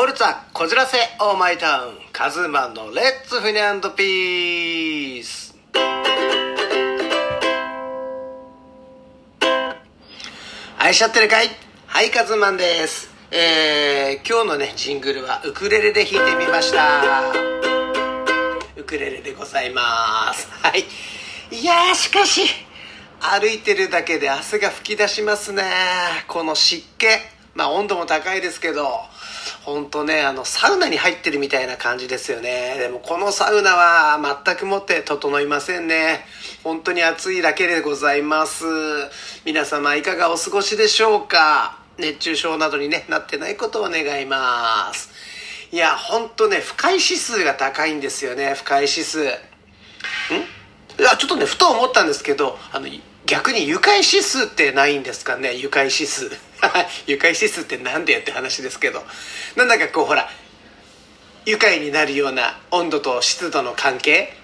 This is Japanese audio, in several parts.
フォルツァこじらせオーマイタウンカズマンのレッツフニャンドピース。愛しちゃってるかい？はいカズマンです。えー、今日のねジングルはウクレレで弾いてみました。ウクレレでございます。はい。いやしかし歩いてるだけで汗が噴き出しますね。この湿気。まあ温度も高いですけど。本当ねあのサウナに入ってるみたいな感じですよね。でもこのサウナは全くもって整いませんね。本当に暑いだけでございます。皆様いかがお過ごしでしょうか？熱中症などに、ね、なってないことを願います。いや本当ね不快指数が高いんですよね不快指数。ん？いやちょっとねふと思ったんですけどあの逆に愉快指数ってないんですかね？愉快指数。愉快指数って何でやって話ですけど。なんだかこうほら愉快になるような温度と湿度の関係？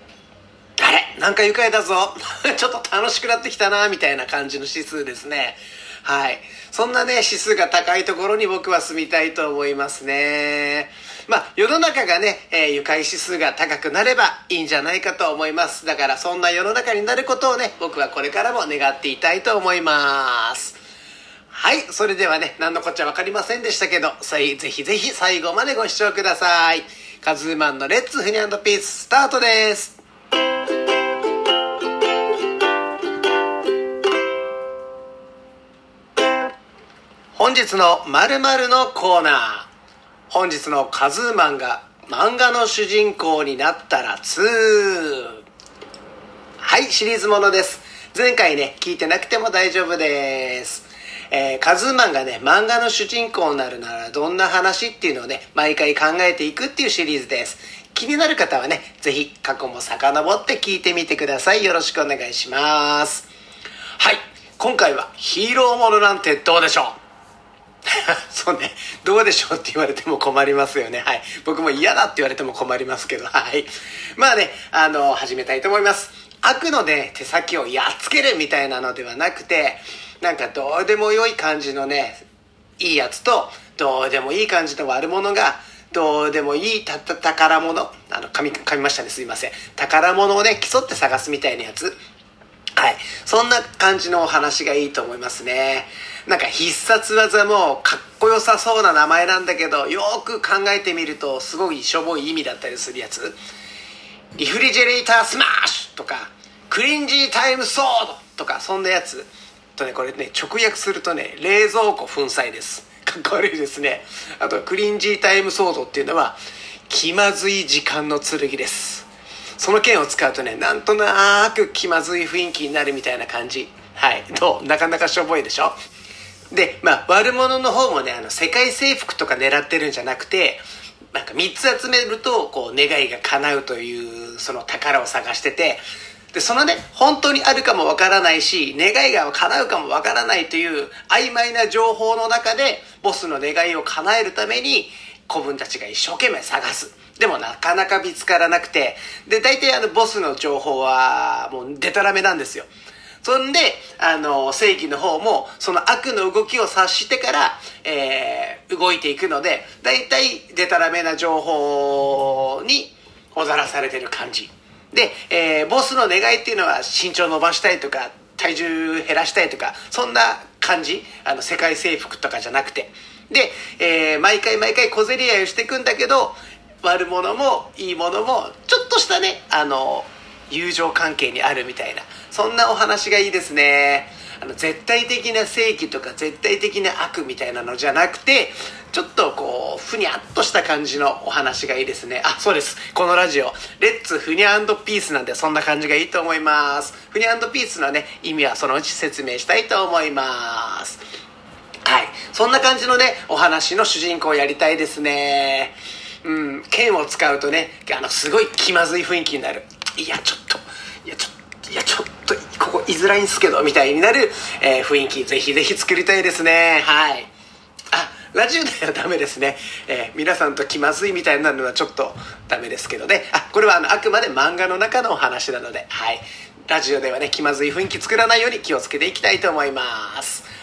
あれなんか愉快だぞ。ちょっと楽しくなってきたなみたいな感じの指数ですね。はい。そんなね指数が高いところに僕は住みたいと思いますね。まあ世の中がね、えー、愉快指数が高くなればいいんじゃないかと思いますだからそんな世の中になることをね僕はこれからも願っていたいと思いますはい。それではね、何のこっちゃ分かりませんでしたけど、ぜひぜひ最後までご視聴ください。カズーマンのレッツフニャンドピーススタートです。本日の〇〇のコーナー。本日のカズーマンが漫画の主人公になったら2。はい、シリーズものです。前回ね、聞いてなくても大丈夫です。えー、カズーマンがね、漫画の主人公になるならどんな話っていうのをね、毎回考えていくっていうシリーズです。気になる方はね、ぜひ過去も遡って聞いてみてください。よろしくお願いします。はい。今回はヒーローものなんてどうでしょう？そうね、どうでしょうって言われても困りますよね。はい。僕も嫌だって言われても困りますけど、はい。まあね、あの、始めたいと思います。悪のね、手先をやっつけるみたいなのではなくて、なんかどうでもよい感じのねいいやつとどうでもいい感じの悪者がどうでもいいたた宝物？あの噛み噛みましたねすいません宝物をね競って探すみたいなやつはい。そんな感じのお話がいいと思いますね。なんか必殺技もかっこよさそうな名前なんだけどよく考えてみるとすごいしょぼい意味だったりするやつ。リフリジェレータースマッシュとかクリンジータイムソードとかそんなやつ。とねこれね直訳するとね冷蔵庫粉砕です。かっこ悪いですね。あとクリンジータイムソードっていうのは気まずい時間の剣です。その剣を使うとねなんとなく気まずい雰囲気になるみたいな感じ。はい。どう？なかなかしょぼいでしょ？でまあ悪者の方もねあの世界征服とか狙ってるんじゃなくてなんか3つ集めるとこう願いが叶うというその宝を探しててで、そのね、本当にあるかもわからないし、願いが叶うかもわからないという曖昧な情報の中で、ボスの願いを叶えるために、子分たちが一生懸命探す。でもなかなか見つからなくて、で、大体あの、ボスの情報は、もう、デタラメなんですよ。そんで、あの、正義の方も、その悪の動きを察してから、えー、動いていくので、大体、デタラメな情報に、おざらされてる感じ。で、えー、ボスの願いっていうのは身長伸ばしたいとか体重減らしたいとかそんな感じあの世界征服とかじゃなくてで、えー、毎回毎回小競り合いをしていくんだけど悪者もいいものもちょっとしたねあの友情関係にあるみたいなそんなお話がいいですね。あの絶対的な正義とか絶対的な悪みたいなのじゃなくてちょっとこうふにゃっとした感じのお話がいいですね。あそうです。このラジオ。レッツふにゃピースなんでそんな感じがいいと思います。ふにゃピースのね意味はそのうち説明したいと思います。はい。そんな感じのねお話の主人公やりたいですね。うん。剣を使うとねあのすごい気まずい雰囲気になる。いやちょっと。いやちょっといやちょっとここ居づらいんすけどみたいになる、えー、雰囲気ぜひぜひ作りたいですね。はい。あラジオではダメですね、えー、皆さんと気まずいみたいになるのはちょっとダメですけどね。あこれはあのあくまで漫画の中のお話なのではい。ラジオではね気まずい雰囲気作らないように気をつけていきたいと思います。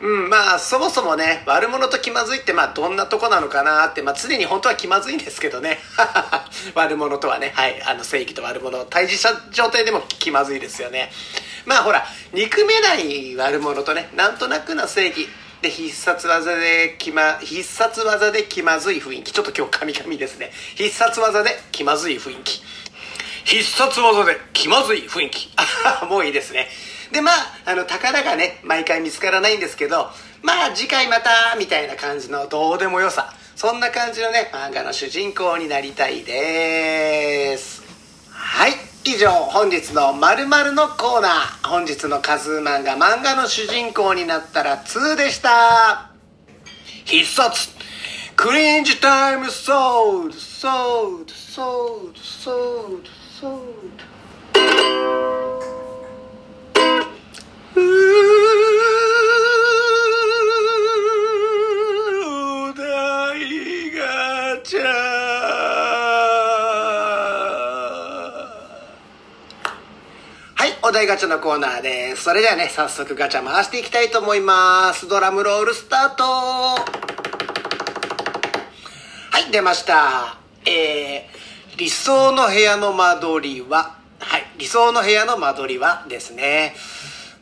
うん、まあそもそもね悪者と気まずいってまあどんなとこなのかなってまあ常に本当は気まずいんですけどね。悪者とはねはいあの正義と悪者対峙した状態でも気まずいですよね。まあほら憎めない悪者とねなんとなくな正義で必殺技で気ま必殺技で気まずい雰囲気。ちょっと今日カミカミですね。必殺技で気まずい雰囲気。必殺技で気まずい雰囲気。もういいですねでまああの宝がね毎回見つからないんですけどまあ次回またみたいな感じのどうでもよさ。そんな感じのね漫画の主人公になりたいです。はい。以上本日の〇〇のコーナー。本日のカズーマンが漫画の主人公になったら2でした。必殺。クリンジタイムソードソードソードソードソード題ガチャのコーナーです。それではね、早速ガチャ回していきたいと思います。ドラムロールスタートはい、出ました。えー、理想の部屋の間取りは、はい、理想の部屋の間取りはですね、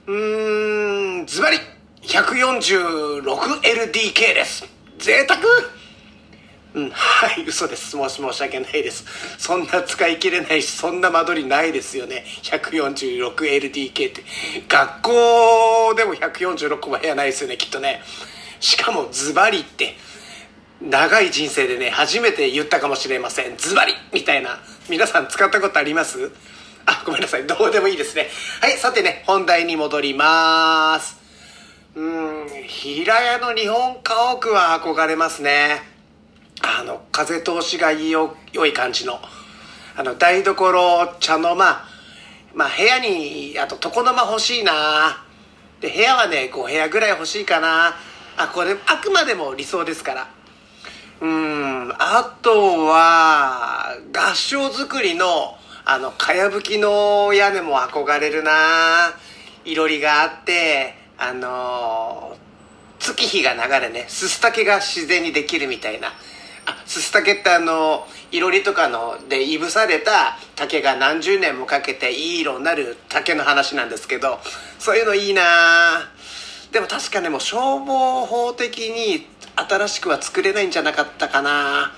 うーん、ズバリ 146LDK です。贅沢うん、はい、嘘です。申し申し訳ないです。そんな使い切れないし、そんな間取りないですよね。146LDK って。学校でも146個も部屋ないですよね、きっとね。しかも、ズバリって、長い人生でね、初めて言ったかもしれません。ズバリみたいな。皆さん使ったことあります？あ、ごめんなさい。どうでもいいですね。はい、さてね、本題に戻ります。うーん、平屋の日本家屋は憧れますね。あの、風通しがいいよ、良い感じの。あの、台所、茶の間、まあ部屋に、あと床の間欲しいなで、部屋はね、5部屋ぐらい欲しいかなあ、これ、あくまでも理想ですから。うん、あとは、合掌造りの、あの、かやぶきの屋根も憧れるないろりがあって、あの月日が流れね、すす竹が自然にできるみたいな。あ、すす竹ってあの、いろりとかのでいぶされた竹が何十年もかけていい色になる竹の話なんですけど、そういうのいいな。でも確かね、もう消防法的に新しくは作れないんじゃなかったかな。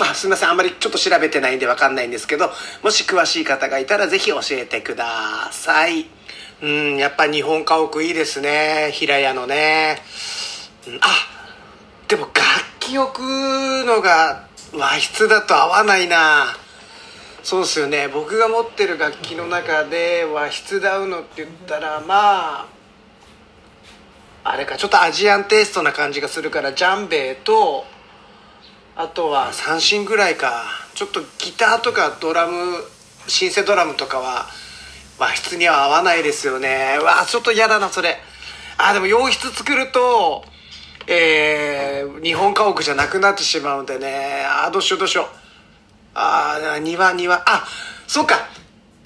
あすみません。あんまりちょっと調べてないんで分かんないんですけどもし詳しい方がいたらぜひ教えてください。うんやっぱ日本家屋いいですね。平屋のね、うんあでも楽器置くのが和室だと合わないな。そうですよね。僕が持ってる楽器の中で和室で合うのって言ったらまああれかちょっとアジアンテイストな感じがするからジャンベーとあとは三振ぐらいか。ちょっとギターとかドラムシンセドラムとかは和室には合わないですよね。うわちょっと嫌だなそれ。あでも洋室作るとえー、日本家屋じゃなくなってしまうんでね。あどうしようどうしよう。あー庭庭。あそうか。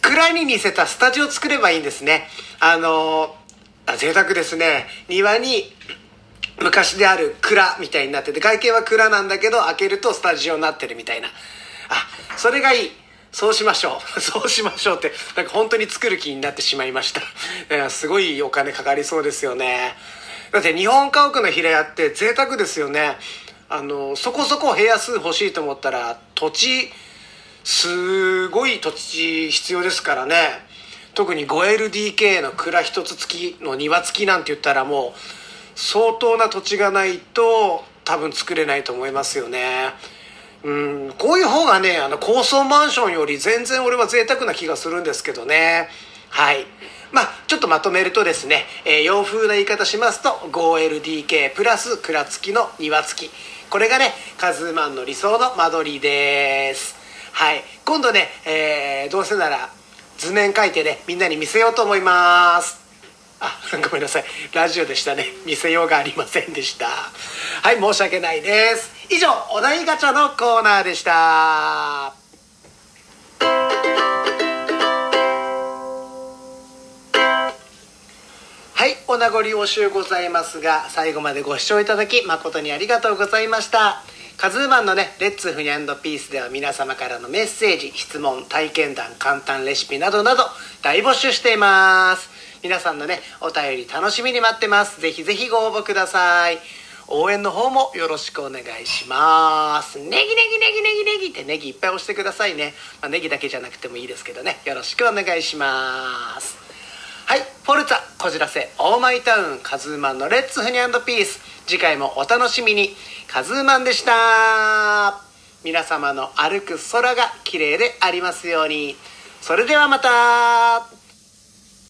蔵に似せたスタジオ作ればいいんですね。あのー、贅沢ですね。庭に昔である蔵みたいになってて外見は蔵なんだけど開けるとスタジオになってるみたいな。あそれがいい。そうしましょう。そうしましょうってなんか本当に作る気になってしまいました。すごいお金かかりそうですよね。だって日本家屋の平屋って贅沢ですよね。あのそこそこ部屋数欲しいと思ったら土地すごい土地必要ですからね。特に 5LDK の蔵一つ付きの庭付きなんて言ったらもう相当な土地がないと多分作れないと思いますよね。うんこういう方がねあの高層マンションより全然俺は贅沢な気がするんですけどね。はい。まあちょっとまとめるとですね、えー洋風な言い方しますと 5LDK プラス蔵付きの庭付き。これがねカズーマンの理想の間取りです。はい。今度ね、えーどうせなら図面描いてねみんなに見せようと思います。あごめんなさい。ラジオでしたね。見せようがありませんでした。はい申し訳ないです。以上お題ガチャのコーナーでした。お名残惜しゅうございますが最後までご視聴いただき誠にありがとうございました。カズーマンのね「レッツフニャンドピース」では皆様からのメッセージ質問体験談簡単レシピなどなど大募集しています。皆さんのねお便り楽しみに待ってます。ぜひぜひご応募ください。応援の方もよろしくお願いします。ネギネギネギネギネギってネギいっぱい押してくださいね、まあ、ネギだけじゃなくてもいいですけどね。よろしくお願いします。はいフォルツァこじらせオーマイタウンカズーマンのレッツフニャンドピース。次回もお楽しみに。カズーマンでした。皆様の歩く空が綺麗でありますように。それではまた。